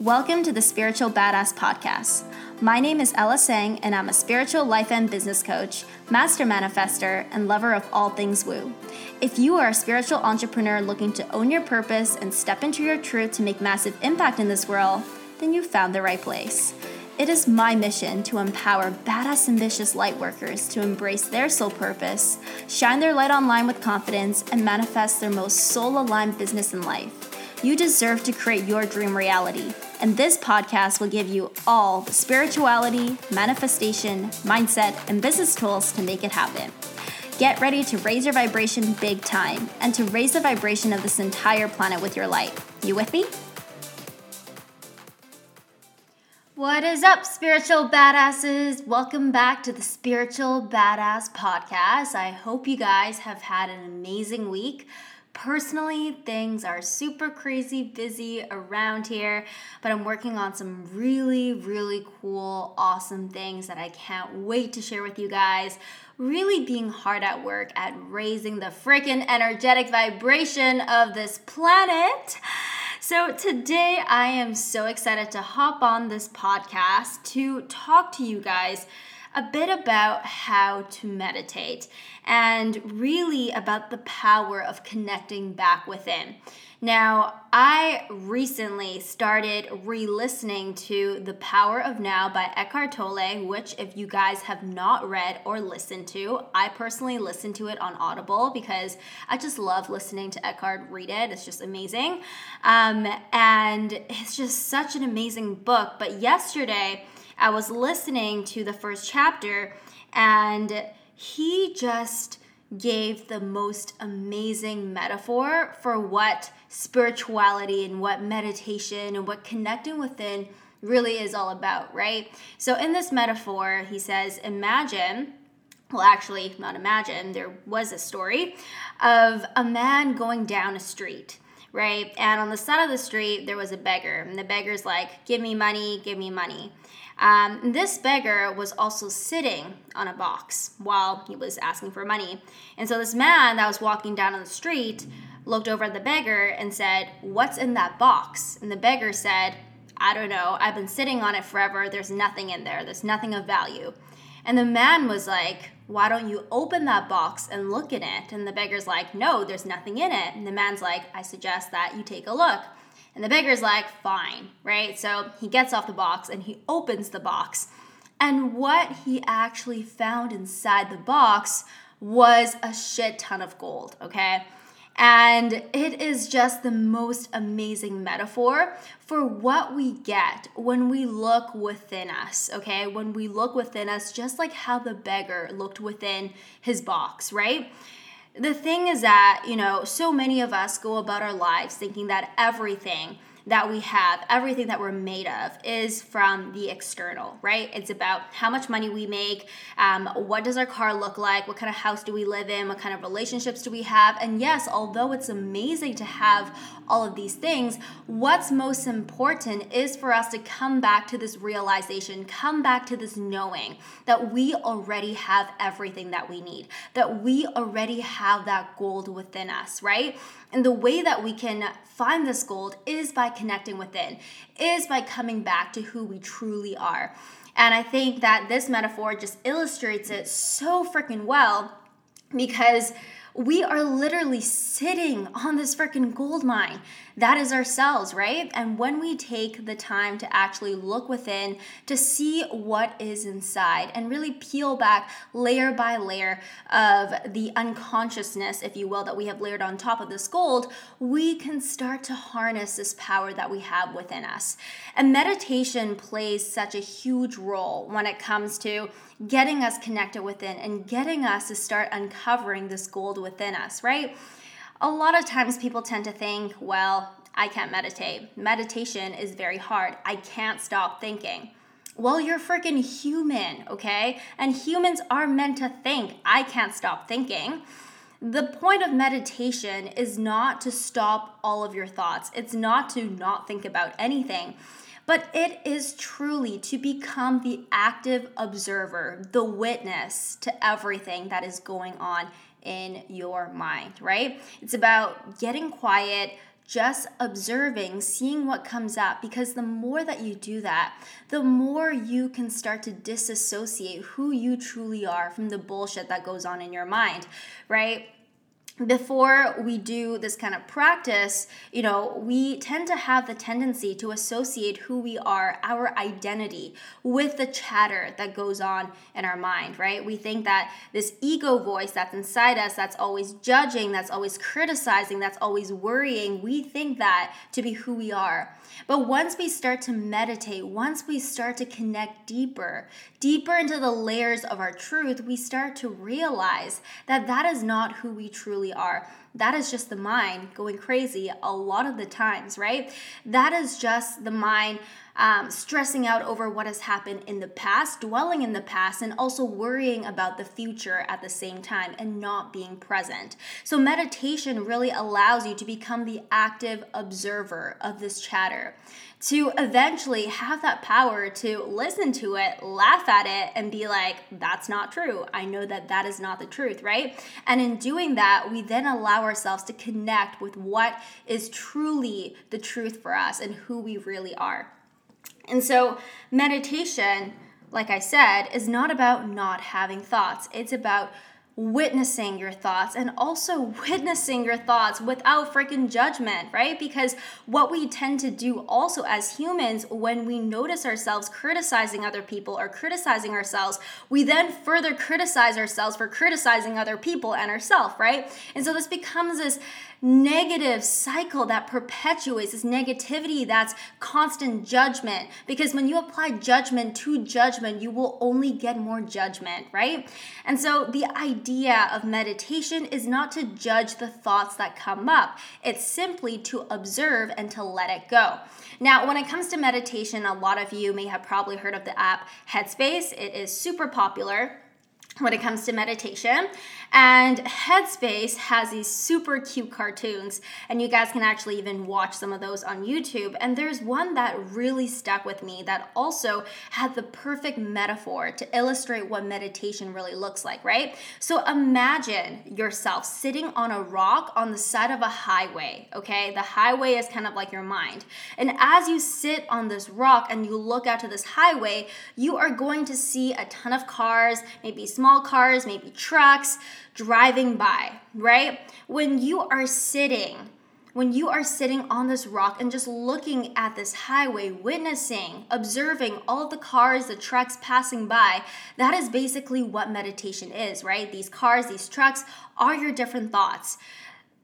Welcome to the Spiritual Badass Podcast. My name is Ella Sang, and I'm a spiritual life and business coach, master manifester, and lover of all things woo. If you are a spiritual entrepreneur looking to own your purpose and step into your truth to make massive impact in this world, then you've found the right place. It is my mission to empower badass, ambitious light workers to embrace their soul purpose, shine their light online with confidence, and manifest their most soul aligned business in life. You deserve to create your dream reality. And this podcast will give you all the spirituality, manifestation, mindset, and business tools to make it happen. Get ready to raise your vibration big time and to raise the vibration of this entire planet with your light. You with me? What is up, spiritual badasses? Welcome back to the Spiritual Badass Podcast. I hope you guys have had an amazing week. Personally, things are super crazy busy around here, but I'm working on some really, really cool, awesome things that I can't wait to share with you guys. Really being hard at work at raising the freaking energetic vibration of this planet. So, today I am so excited to hop on this podcast to talk to you guys a bit about how to meditate and really about the power of connecting back within. Now, I recently started re listening to The Power of Now by Eckhart Tolle, which, if you guys have not read or listened to, I personally listened to it on Audible because I just love listening to Eckhart read it. It's just amazing. Um, and it's just such an amazing book. But yesterday, I was listening to the first chapter and he just gave the most amazing metaphor for what spirituality and what meditation and what connecting within really is all about, right? So, in this metaphor, he says, Imagine, well, actually, not imagine, there was a story of a man going down a street right? And on the side of the street, there was a beggar. And the beggar's like, Give me money, give me money. Um, this beggar was also sitting on a box while he was asking for money. And so this man that was walking down on the street looked over at the beggar and said, What's in that box? And the beggar said, I don't know. I've been sitting on it forever. There's nothing in there, there's nothing of value. And the man was like, Why don't you open that box and look in it? And the beggar's like, No, there's nothing in it. And the man's like, I suggest that you take a look. And the beggar's like, fine, right? So he gets off the box and he opens the box. And what he actually found inside the box was a shit ton of gold, okay? And it is just the most amazing metaphor for what we get when we look within us, okay? When we look within us, just like how the beggar looked within his box, right? The thing is that, you know, so many of us go about our lives thinking that everything that we have, everything that we're made of, is from the external, right? It's about how much money we make, um, what does our car look like, what kind of house do we live in, what kind of relationships do we have. And yes, although it's amazing to have all of these things, what's most important is for us to come back to this realization, come back to this knowing that we already have everything that we need, that we already have that gold within us, right? And the way that we can find this gold is by connecting within, is by coming back to who we truly are. And I think that this metaphor just illustrates it so freaking well because we are literally sitting on this freaking gold mine. That is ourselves, right? And when we take the time to actually look within to see what is inside and really peel back layer by layer of the unconsciousness, if you will, that we have layered on top of this gold, we can start to harness this power that we have within us. And meditation plays such a huge role when it comes to getting us connected within and getting us to start uncovering this gold within us, right? A lot of times people tend to think, well, I can't meditate. Meditation is very hard. I can't stop thinking. Well, you're freaking human, okay? And humans are meant to think. I can't stop thinking. The point of meditation is not to stop all of your thoughts, it's not to not think about anything but it is truly to become the active observer, the witness to everything that is going on in your mind, right? It's about getting quiet, just observing, seeing what comes up. Because the more that you do that, the more you can start to disassociate who you truly are from the bullshit that goes on in your mind, right? Before we do this kind of practice, you know, we tend to have the tendency to associate who we are, our identity, with the chatter that goes on in our mind, right? We think that this ego voice that's inside us, that's always judging, that's always criticizing, that's always worrying, we think that to be who we are. But once we start to meditate, once we start to connect deeper, deeper into the layers of our truth, we start to realize that that is not who we truly are. That is just the mind going crazy a lot of the times, right? That is just the mind um, stressing out over what has happened in the past, dwelling in the past, and also worrying about the future at the same time and not being present. So, meditation really allows you to become the active observer of this chatter, to eventually have that power to listen to it, laugh at it, and be like, that's not true. I know that that is not the truth, right? And in doing that, we then allow ourselves to connect with what is truly the truth for us and who we really are. And so, meditation, like I said, is not about not having thoughts. It's about witnessing your thoughts and also witnessing your thoughts without freaking judgment, right? Because what we tend to do also as humans when we notice ourselves criticizing other people or criticizing ourselves, we then further criticize ourselves for criticizing other people and ourselves, right? And so this becomes this negative cycle that perpetuates this negativity that's constant judgment. Because when you apply judgment to judgment, you will only get more judgment, right? And so the idea of meditation is not to judge the thoughts that come up, it's simply to observe and to let it go. Now, when it comes to meditation, a lot of you may have probably heard of the app Headspace. It is super popular when it comes to meditation. And Headspace has these super cute cartoons, and you guys can actually even watch some of those on YouTube. And there's one that really stuck with me that also had the perfect metaphor to illustrate what meditation really looks like, right? So imagine yourself sitting on a rock on the side of a highway, okay? The highway is kind of like your mind. And as you sit on this rock and you look out to this highway, you are going to see a ton of cars, maybe small cars, maybe trucks driving by, right? When you are sitting, when you are sitting on this rock and just looking at this highway, witnessing, observing all the cars, the trucks passing by, that is basically what meditation is, right? These cars, these trucks are your different thoughts.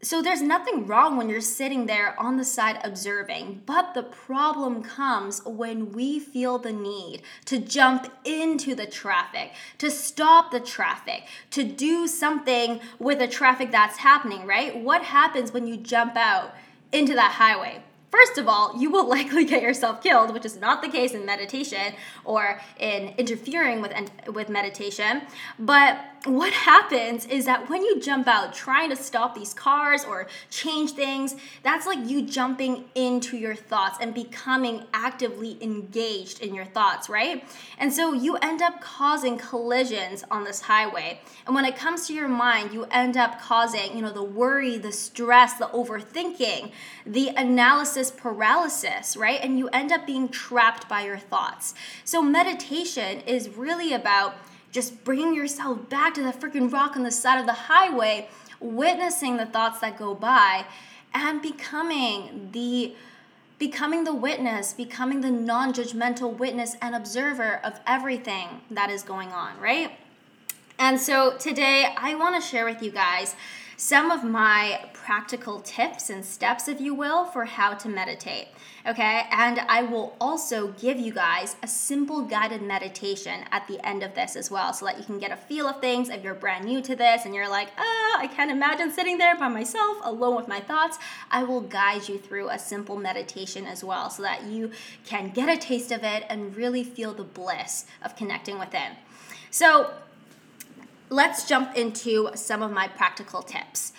So there's nothing wrong when you're sitting there on the side observing, but the problem comes when we feel the need to jump into the traffic, to stop the traffic, to do something with the traffic that's happening, right? What happens when you jump out into that highway? First of all, you will likely get yourself killed, which is not the case in meditation or in interfering with with meditation. But what happens is that when you jump out trying to stop these cars or change things, that's like you jumping into your thoughts and becoming actively engaged in your thoughts, right? And so you end up causing collisions on this highway. And when it comes to your mind, you end up causing, you know, the worry, the stress, the overthinking, the analysis paralysis, right? And you end up being trapped by your thoughts. So meditation is really about just bringing yourself back to that freaking rock on the side of the highway, witnessing the thoughts that go by, and becoming the becoming the witness, becoming the non-judgmental witness and observer of everything that is going on, right? And so today I want to share with you guys some of my practical tips and steps, if you will, for how to meditate. Okay, and I will also give you guys a simple guided meditation at the end of this as well, so that you can get a feel of things if you're brand new to this and you're like, ah, I can't imagine sitting there by myself alone with my thoughts. I will guide you through a simple meditation as well, so that you can get a taste of it and really feel the bliss of connecting with it. So, let's jump into some of my practical tips.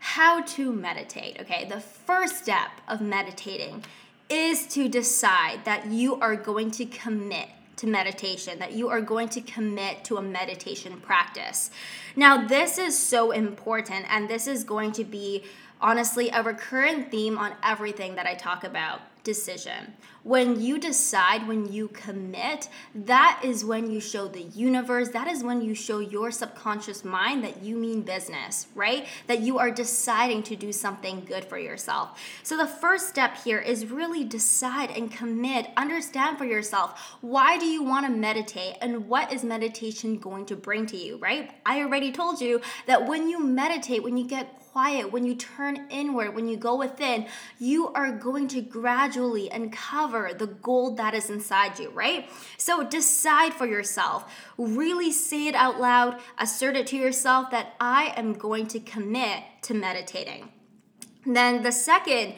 How to meditate. Okay, the first step of meditating is to decide that you are going to commit to meditation, that you are going to commit to a meditation practice. Now, this is so important, and this is going to be honestly a recurrent theme on everything that I talk about decision. When you decide, when you commit, that is when you show the universe, that is when you show your subconscious mind that you mean business, right? That you are deciding to do something good for yourself. So the first step here is really decide and commit, understand for yourself why do you want to meditate and what is meditation going to bring to you, right? I already told you that when you meditate, when you get quiet, when you turn inward, when you go within, you are going to gradually uncover the gold that is inside you, right? So decide for yourself. Really say it out loud, assert it to yourself that I am going to commit to meditating. Then the second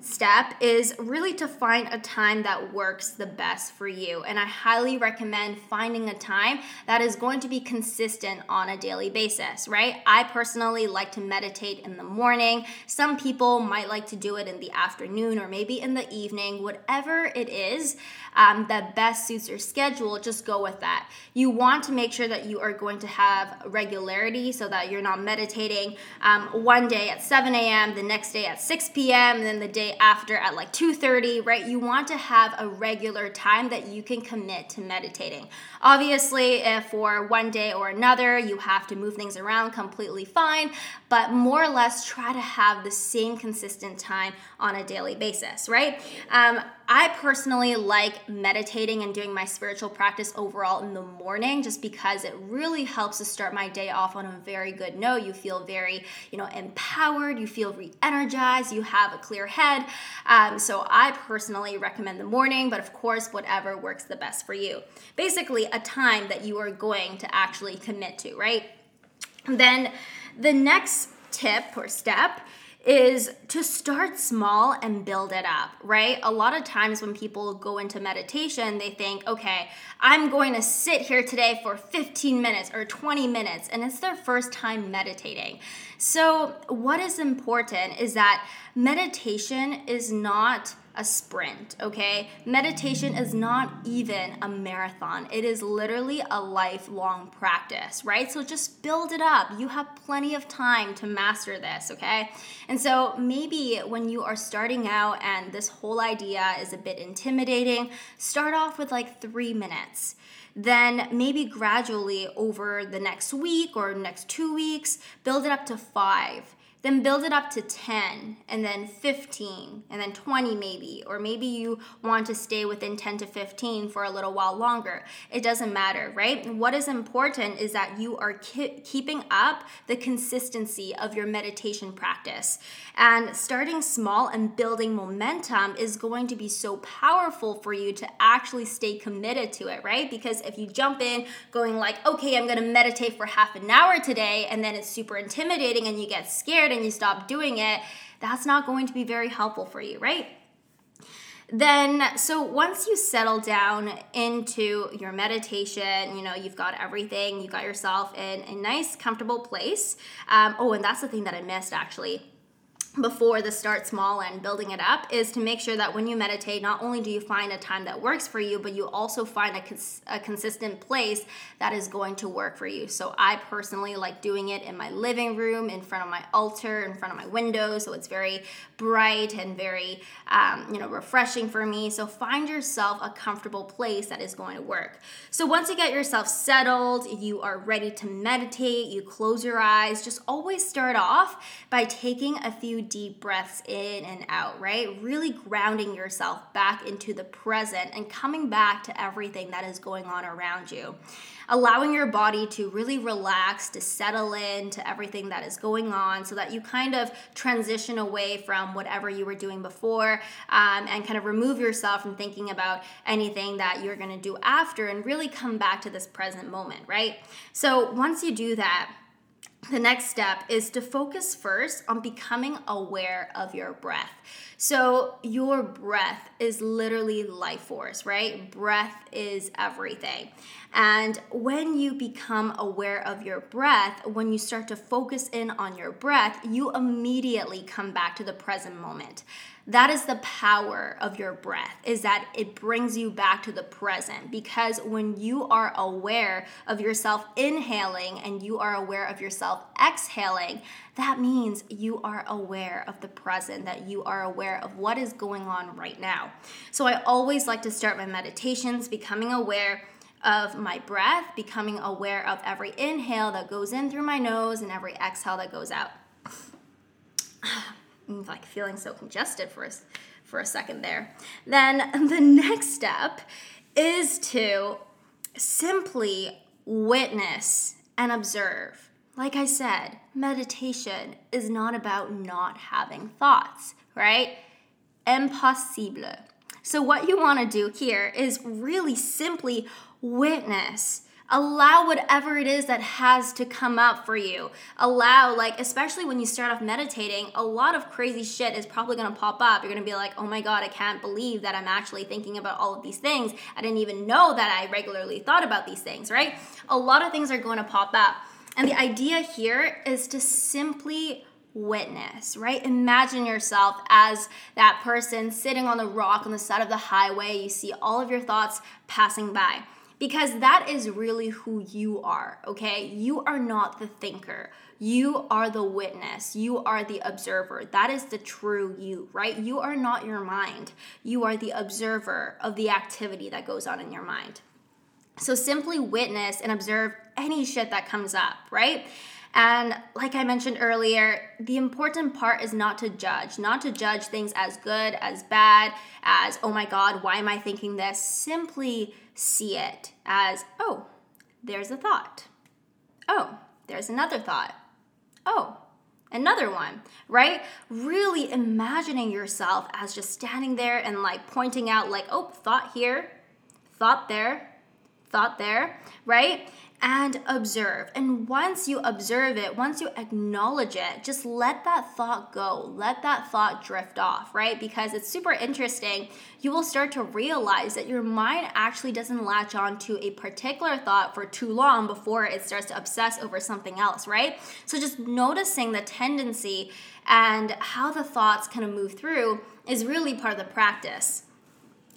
step is really to find a time that works the best for you. And I highly recommend finding a time that is going to be consistent on a daily basis, right? I personally like to meditate in the morning. Some people might like to do it in the afternoon or maybe in the evening, whatever it is um, that best suits your schedule, just go with that. You want to make sure that you are going to have regularity so that you're not meditating um, one day at 7 a.m., the next day at 6 p.m., and then the day after at like 2:30, right? You want to have a regular time that you can commit to meditating. Obviously, if for one day or another you have to move things around, completely fine, but more or less try to have the same consistent time on a daily basis, right? Um, I personally like meditating and doing my spiritual practice overall in the morning just because it really helps to start my day off on a very good note. You feel very, you know, empowered, you feel re-energized, you have a clear head. Um, so I personally recommend the morning, but of course, whatever works the best for you. Basically, a time that you are going to actually commit to, right? then the next tip or step is to start small and build it up, right? A lot of times when people go into meditation, they think, okay, I'm going to sit here today for 15 minutes or 20 minutes, and it's their first time meditating. So, what is important is that meditation is not a sprint, okay? Meditation is not even a marathon. It is literally a lifelong practice, right? So just build it up. You have plenty of time to master this, okay? And so maybe when you are starting out and this whole idea is a bit intimidating, start off with like three minutes then maybe gradually over the next week or next two weeks, build it up to five then build it up to 10 and then 15 and then 20 maybe or maybe you want to stay within 10 to 15 for a little while longer. It doesn't matter right? What is important is that you are ki- keeping up the consistency of your meditation practice. And starting small and building momentum is going to be so powerful for you to actually stay committed to it right? Because if you jump in going like okay i'm going to meditate for half an hour today and then it's super intimidating and you get scared and you stop doing it, that's not going to be very helpful for you, right? then so once you settle down into your meditation you know you've got everything you got yourself in a nice comfortable place um, oh and that's the thing that i missed actually before the start small and building it up is to make sure that when you meditate, not only do you find a time that works for you, but you also find a, cons- a consistent place that is going to work for you. So I personally like doing it in my living room, in front of my altar, in front of my window. So it's very bright and very, um, you know, refreshing for me. So find yourself a comfortable place that is going to work. So once you get yourself settled, you are ready to meditate, you close your eyes, just always start off by taking a few deep breaths in and out, right? Really grounding yourself back into the present and coming back to everything that is going on around you. Allowing your body to really relax, to settle in to everything that is going on so that you kind of transition away from whatever you were doing before um, and kind of remove yourself from thinking about anything that you're gonna do after and really come back to this present moment, right? So once you do that, the next step is to focus first on becoming aware of your breath. So, your breath is literally life force, right? Breath is everything. And when you become aware of your breath, when you start to focus in on your breath, you immediately come back to the present moment that is the power of your breath is that it brings you back to the present. Because when you are aware of yourself inhaling and you are aware of yourself exhaling that means you are aware of the present that you are aware of what is going on right now. So i always like to start my meditations becoming aware of my breath becoming aware of every inhale that goes in through my nose and every exhale that goes out Mm, like feeling so congested for a, for a second there. Then the next step is to simply witness and observe. Like I said, meditation is not about not having thoughts, right? Impossible. So, what you want to do here is really simply witness allow whatever it is that has to come up for you. Allow like especially when you start off meditating a lot of crazy shit is probably going to pop up. You're going to be like oh my god i can't believe that i'm actually thinking about all of these things. I didn't even know that i regularly thought about these things right? A lot of things are going to pop up. And the idea here is to simply witness, right? Imagine yourself as that person sitting on the rock on the side of the highway. You see all of your thoughts passing by because that is really who you are, okay? You are not the thinker. You are the witness. You are the observer. That is the true you, right? You are not your mind. You are the observer of the activity that goes on in your mind. So simply witness and observe any shit that comes up, right? And like I mentioned earlier, the important part is not to judge, not to judge things as good, as bad, as, oh my God, why am I thinking this? Simply see it as, oh, there's a thought. Oh, there's another thought. Oh, another one, right? Really imagining yourself as just standing there and like pointing out, like, oh, thought here, thought there, thought there, right? And observe. And once you observe it, once you acknowledge it, just let that thought go. Let that thought drift off, right? Because it's super interesting. You will start to realize that your mind actually doesn't latch on to a particular thought for too long before it starts to obsess over something else, right? So just noticing the tendency and how the thoughts kind of move through is really part of the practice.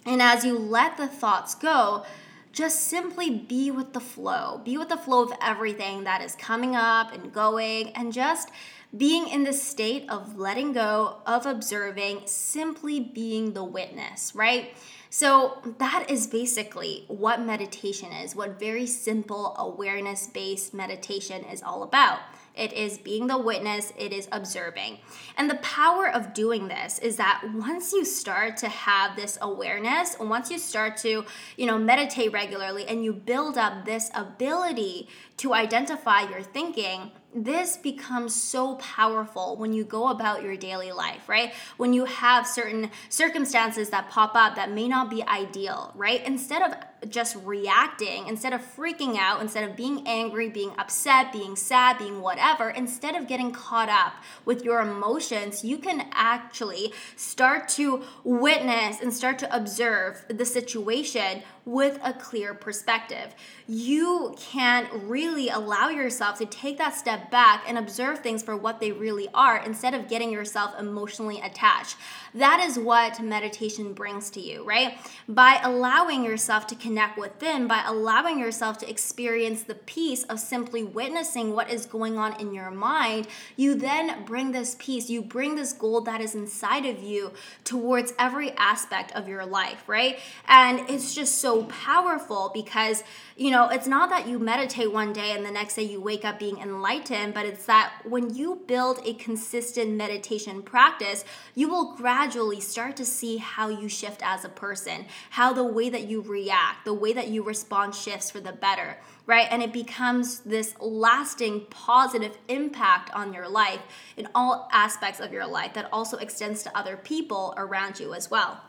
And as you let the thoughts go, just simply be with the flow. Be with the flow of everything that is coming up and going, and just being in the state of letting go, of observing, simply being the witness, right? So, that is basically what meditation is, what very simple awareness based meditation is all about. It is being the witness, it is observing. And the power of doing this is that once you start to have this awareness, once you start to, you know, meditate regularly and you build up this ability to identify your thinking, this becomes so powerful when you go about your daily life, right? When you have certain circumstances that pop up that may not be ideal, right? Instead of just reacting, instead of freaking out, instead of being angry, being upset, being sad, being whatever, instead of getting caught up with your emotions, you can actually start to witness and start to observe the situation with a clear perspective. You can really allow yourself to take that step back and observe things for what they really are instead of getting yourself emotionally attached. That is what meditation brings to you, right? By allowing yourself to connect within, by allowing yourself to experience the peace of simply witnessing what is going on in your mind, you then bring this peace, you bring this gold that is inside of you towards every aspect of your life, right? And it's just so powerful because you know, it's not that you meditate one day and the next day you wake up being enlightened, but it's that when you build a consistent meditation practice, you will gradually start to see how you shift as a person, how the way that you react, the way that you respond shifts for the better, right? And it becomes this lasting positive impact on your life in all aspects of your life that also extends to other people around you as well.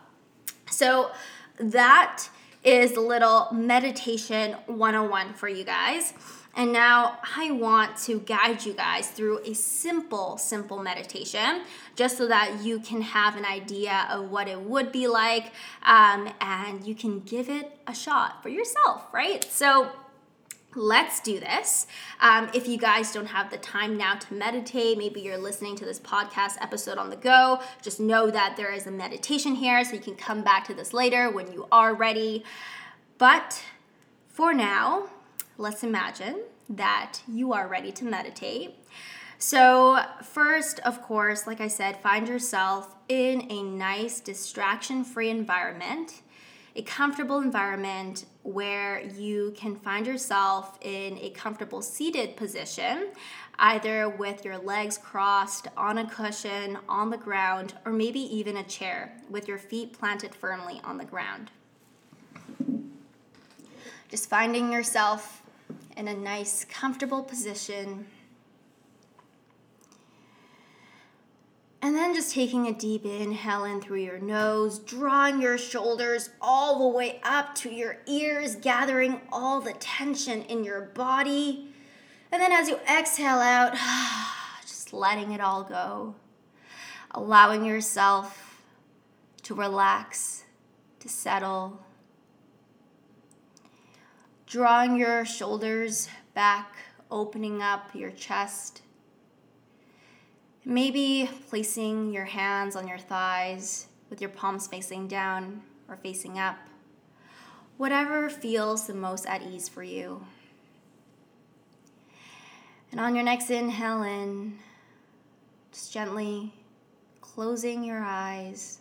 So, that is little meditation 101 for you guys. And now I want to guide you guys through a simple, simple meditation just so that you can have an idea of what it would be like um, and you can give it a shot for yourself, right? So let's do this. Um, if you guys don't have the time now to meditate, maybe you're listening to this podcast episode on the go, just know that there is a meditation here so you can come back to this later when you are ready. But for now, let's imagine that you are ready to meditate. So, first, of course, like I said, find yourself in a nice, distraction free environment a comfortable environment where you can find yourself in a comfortable seated position, either with your legs crossed on a cushion, on the ground, or maybe even a chair with your feet planted firmly on the ground. Just finding yourself in a nice, comfortable position And then just taking a deep inhale in through your nose, drawing your shoulders all the way up to your ears, gathering all the tension in your body. And then as you exhale out, just letting it all go, allowing yourself to relax, to settle. Drawing your shoulders back, opening up your chest Maybe placing your hands on your thighs with your palms facing down or facing up. Whatever feels the most at ease for you. And on your next inhale in, just gently closing your eyes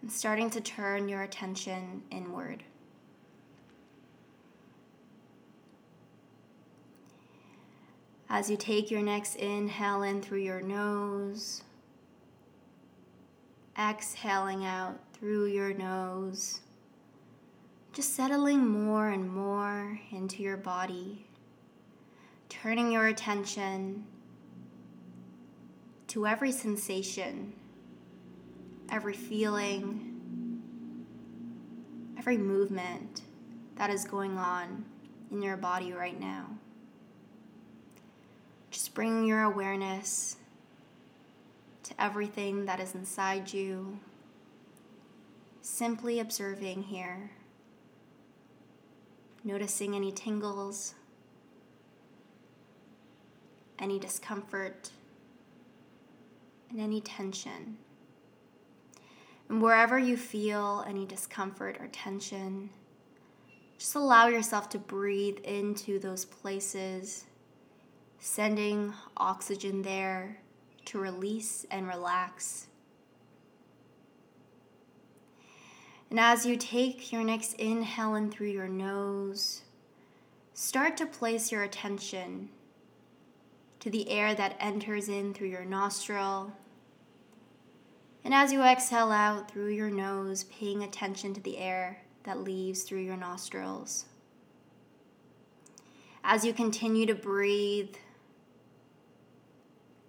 and starting to turn your attention inward. As you take your next inhale in through your nose, exhaling out through your nose, just settling more and more into your body, turning your attention to every sensation, every feeling, every movement that is going on in your body right now. Just bring your awareness to everything that is inside you. Simply observing here, noticing any tingles, any discomfort, and any tension. And wherever you feel any discomfort or tension, just allow yourself to breathe into those places sending oxygen there to release and relax. And as you take your next inhale in through your nose, start to place your attention to the air that enters in through your nostril. And as you exhale out through your nose, paying attention to the air that leaves through your nostrils. As you continue to breathe,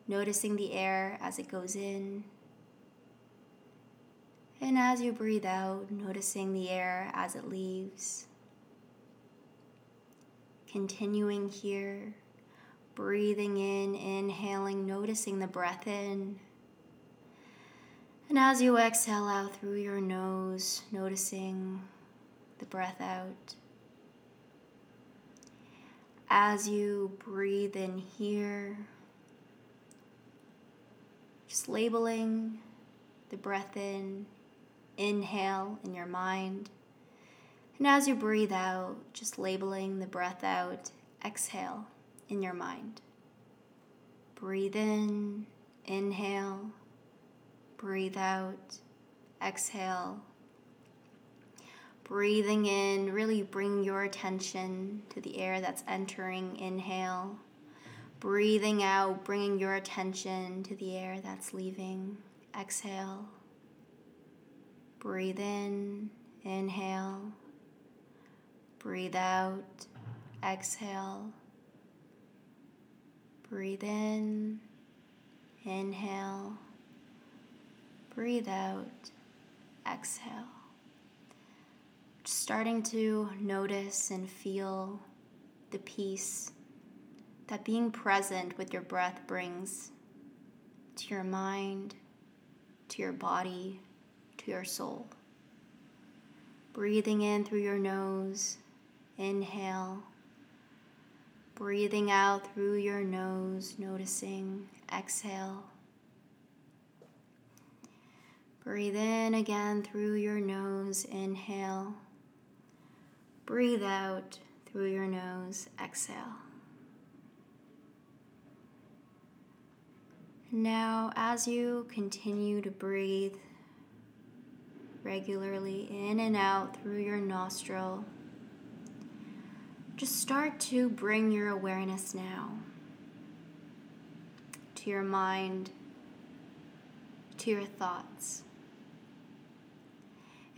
noticing the air as it goes in. And as you breathe out, noticing the air as it leaves. Continuing here, breathing in, inhaling, noticing the breath in. And as you exhale out through your nose, noticing the breath out. As you breathe in here, labeling the breath in, inhale in your mind. And as you breathe out, just labeling the breath out, exhale in your mind. Breathe in, inhale, breathe out, exhale. Breathing in, really bring your attention to the air that's entering, inhale. Breathing out, bringing your attention to the air that's leaving. Exhale. Breathe in, inhale. Breathe out, exhale. Breathe in, inhale. Breathe out, exhale. Starting to notice and feel the peace that being present with your breath brings to your mind, to your body, to your soul. Breathing in through your nose Inhale. Breathing out through your nose, noticing. Exhale. Breathe in again through your nose. Inhale. Breathe out through your nose. Exhale. Now, as you continue to breathe regularly in and out through your nostril, just start to bring your awareness now to your mind, to your thoughts.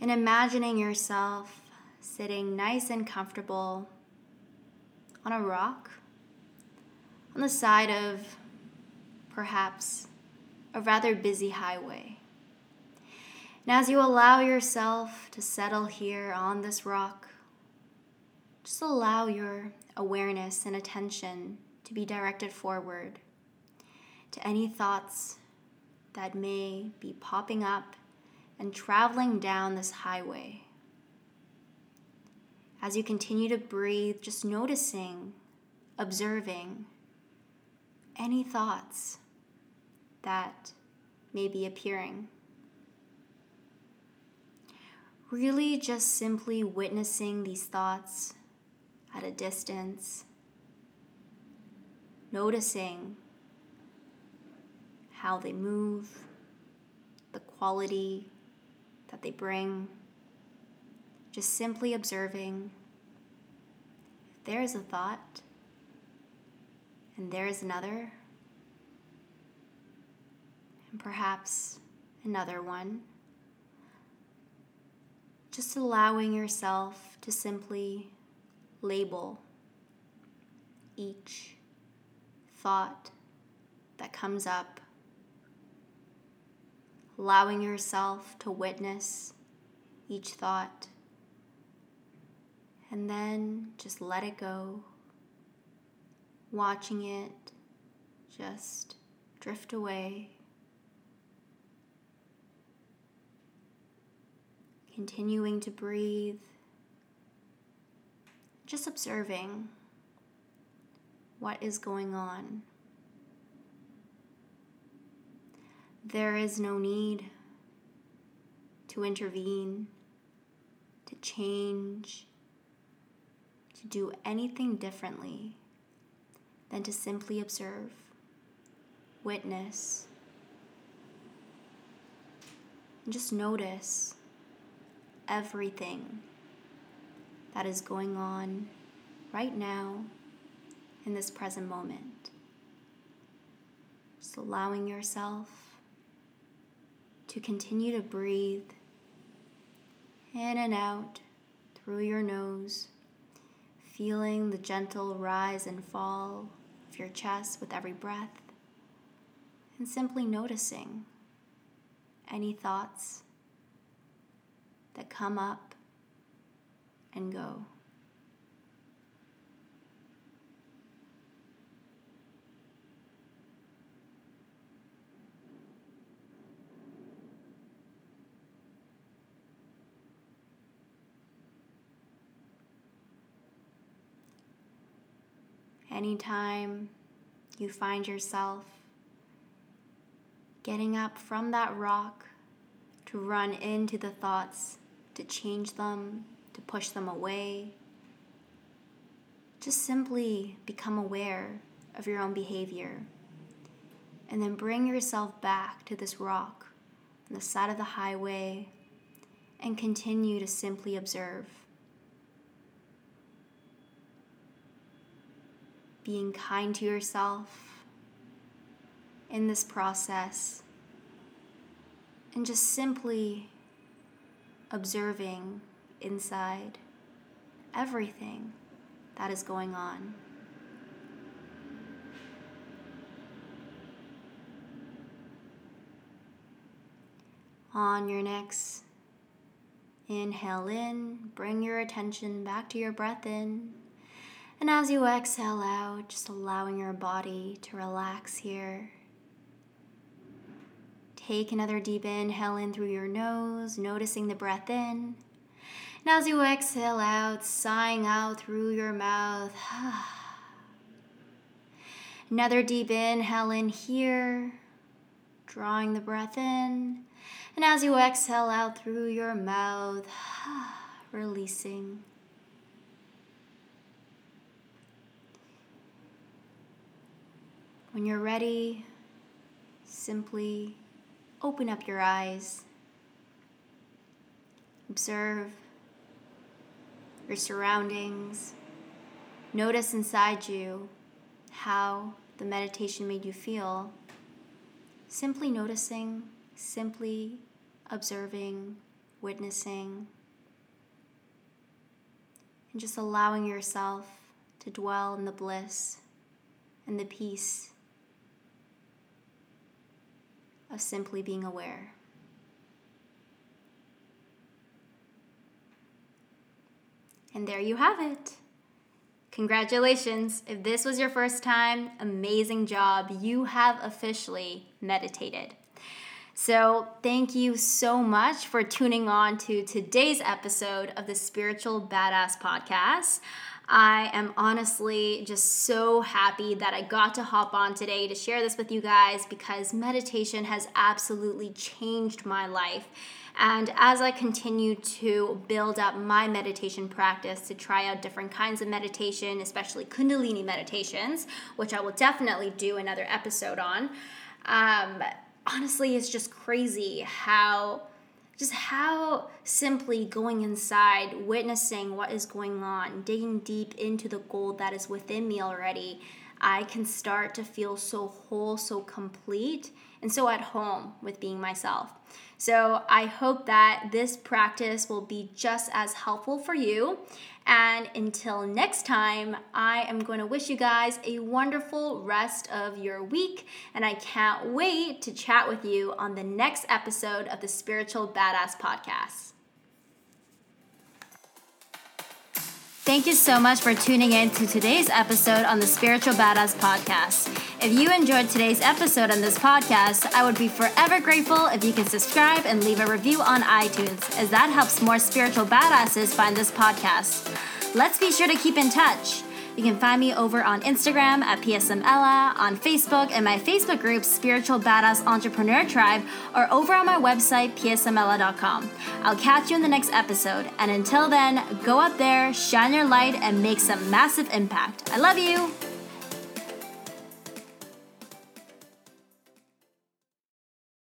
And imagining yourself sitting nice and comfortable on a rock on the side of perhaps a rather busy highway. And as you allow yourself to settle here on this rock, just allow your awareness and attention to be directed forward to any thoughts that may be popping up and traveling down this highway. As you continue to breathe, just noticing, observing any thoughts that may be appearing. Really, just simply witnessing these thoughts at a distance, noticing how they move, the quality that they bring, just simply observing. There is a thought and there is another perhaps another one. Just allowing yourself to simply label each thought that comes up, allowing yourself to witness each thought, and then just let it go, watching it just drift away continuing to breathe, just observing what is going on. There is no need to intervene, to change, to do anything differently than to simply observe, witness, and just notice everything that is going on right now in this present moment. Just allowing yourself to continue to breathe in and out through your nose, feeling the gentle rise and fall of your chest with every breath, and simply noticing any thoughts that come up and go. Anytime you find yourself getting up from that rock to run into the thoughts to change them, to push them away. Just simply become aware of your own behavior. And then bring yourself back to this rock on the side of the highway and continue to simply observe. Being kind to yourself in this process and just simply observing inside everything that is going on. On your next inhale in, bring your attention back to your breath in. And as you exhale out, just allowing your body to relax here Take another deep inhale in through your nose, noticing the breath in. And as you exhale out, sighing out through your mouth. Another deep inhale in here, drawing the breath in. And as you exhale out through your mouth, releasing. When you're ready, simply open up your eyes. Observe your surroundings. Notice inside you how the meditation made you feel. Simply noticing, simply observing, witnessing, and just allowing yourself to dwell in the bliss and the peace of simply being aware. And there you have it. Congratulations. If this was your first time, amazing job. You have officially meditated. So, thank you so much for tuning on to today's episode of the Spiritual Badass Podcast. I am honestly just so happy that I got to hop on today to share this with you guys because meditation has absolutely changed my life. And as I continue to build up my meditation practice to try out different kinds of meditation, especially Kundalini meditations, which I will definitely do another episode on, um, honestly, it's just crazy how just how simply going inside, witnessing what is going on, digging deep into the gold that is within me already, I can start to feel so whole, so complete, and so at home with being myself. So I hope that this practice will be just as helpful for you. And until next time, I am going to wish you guys a wonderful rest of your week. And I can't wait to chat with you on the next episode of the Spiritual Badass Podcast. Thank you so much for tuning in to today's episode on the Spiritual Badass Podcast. If you enjoyed today's episode on this podcast, I would be forever grateful if you can subscribe and leave a review on iTunes, as that helps more spiritual badasses find this podcast. Let's be sure to keep in touch. You can find me over on Instagram at PSM Ella, on Facebook and my Facebook group Spiritual Badass Entrepreneur Tribe, or over on my website psmella.com. I'll catch you in the next episode, and until then, go out there, shine your light, and make some massive impact. I love you.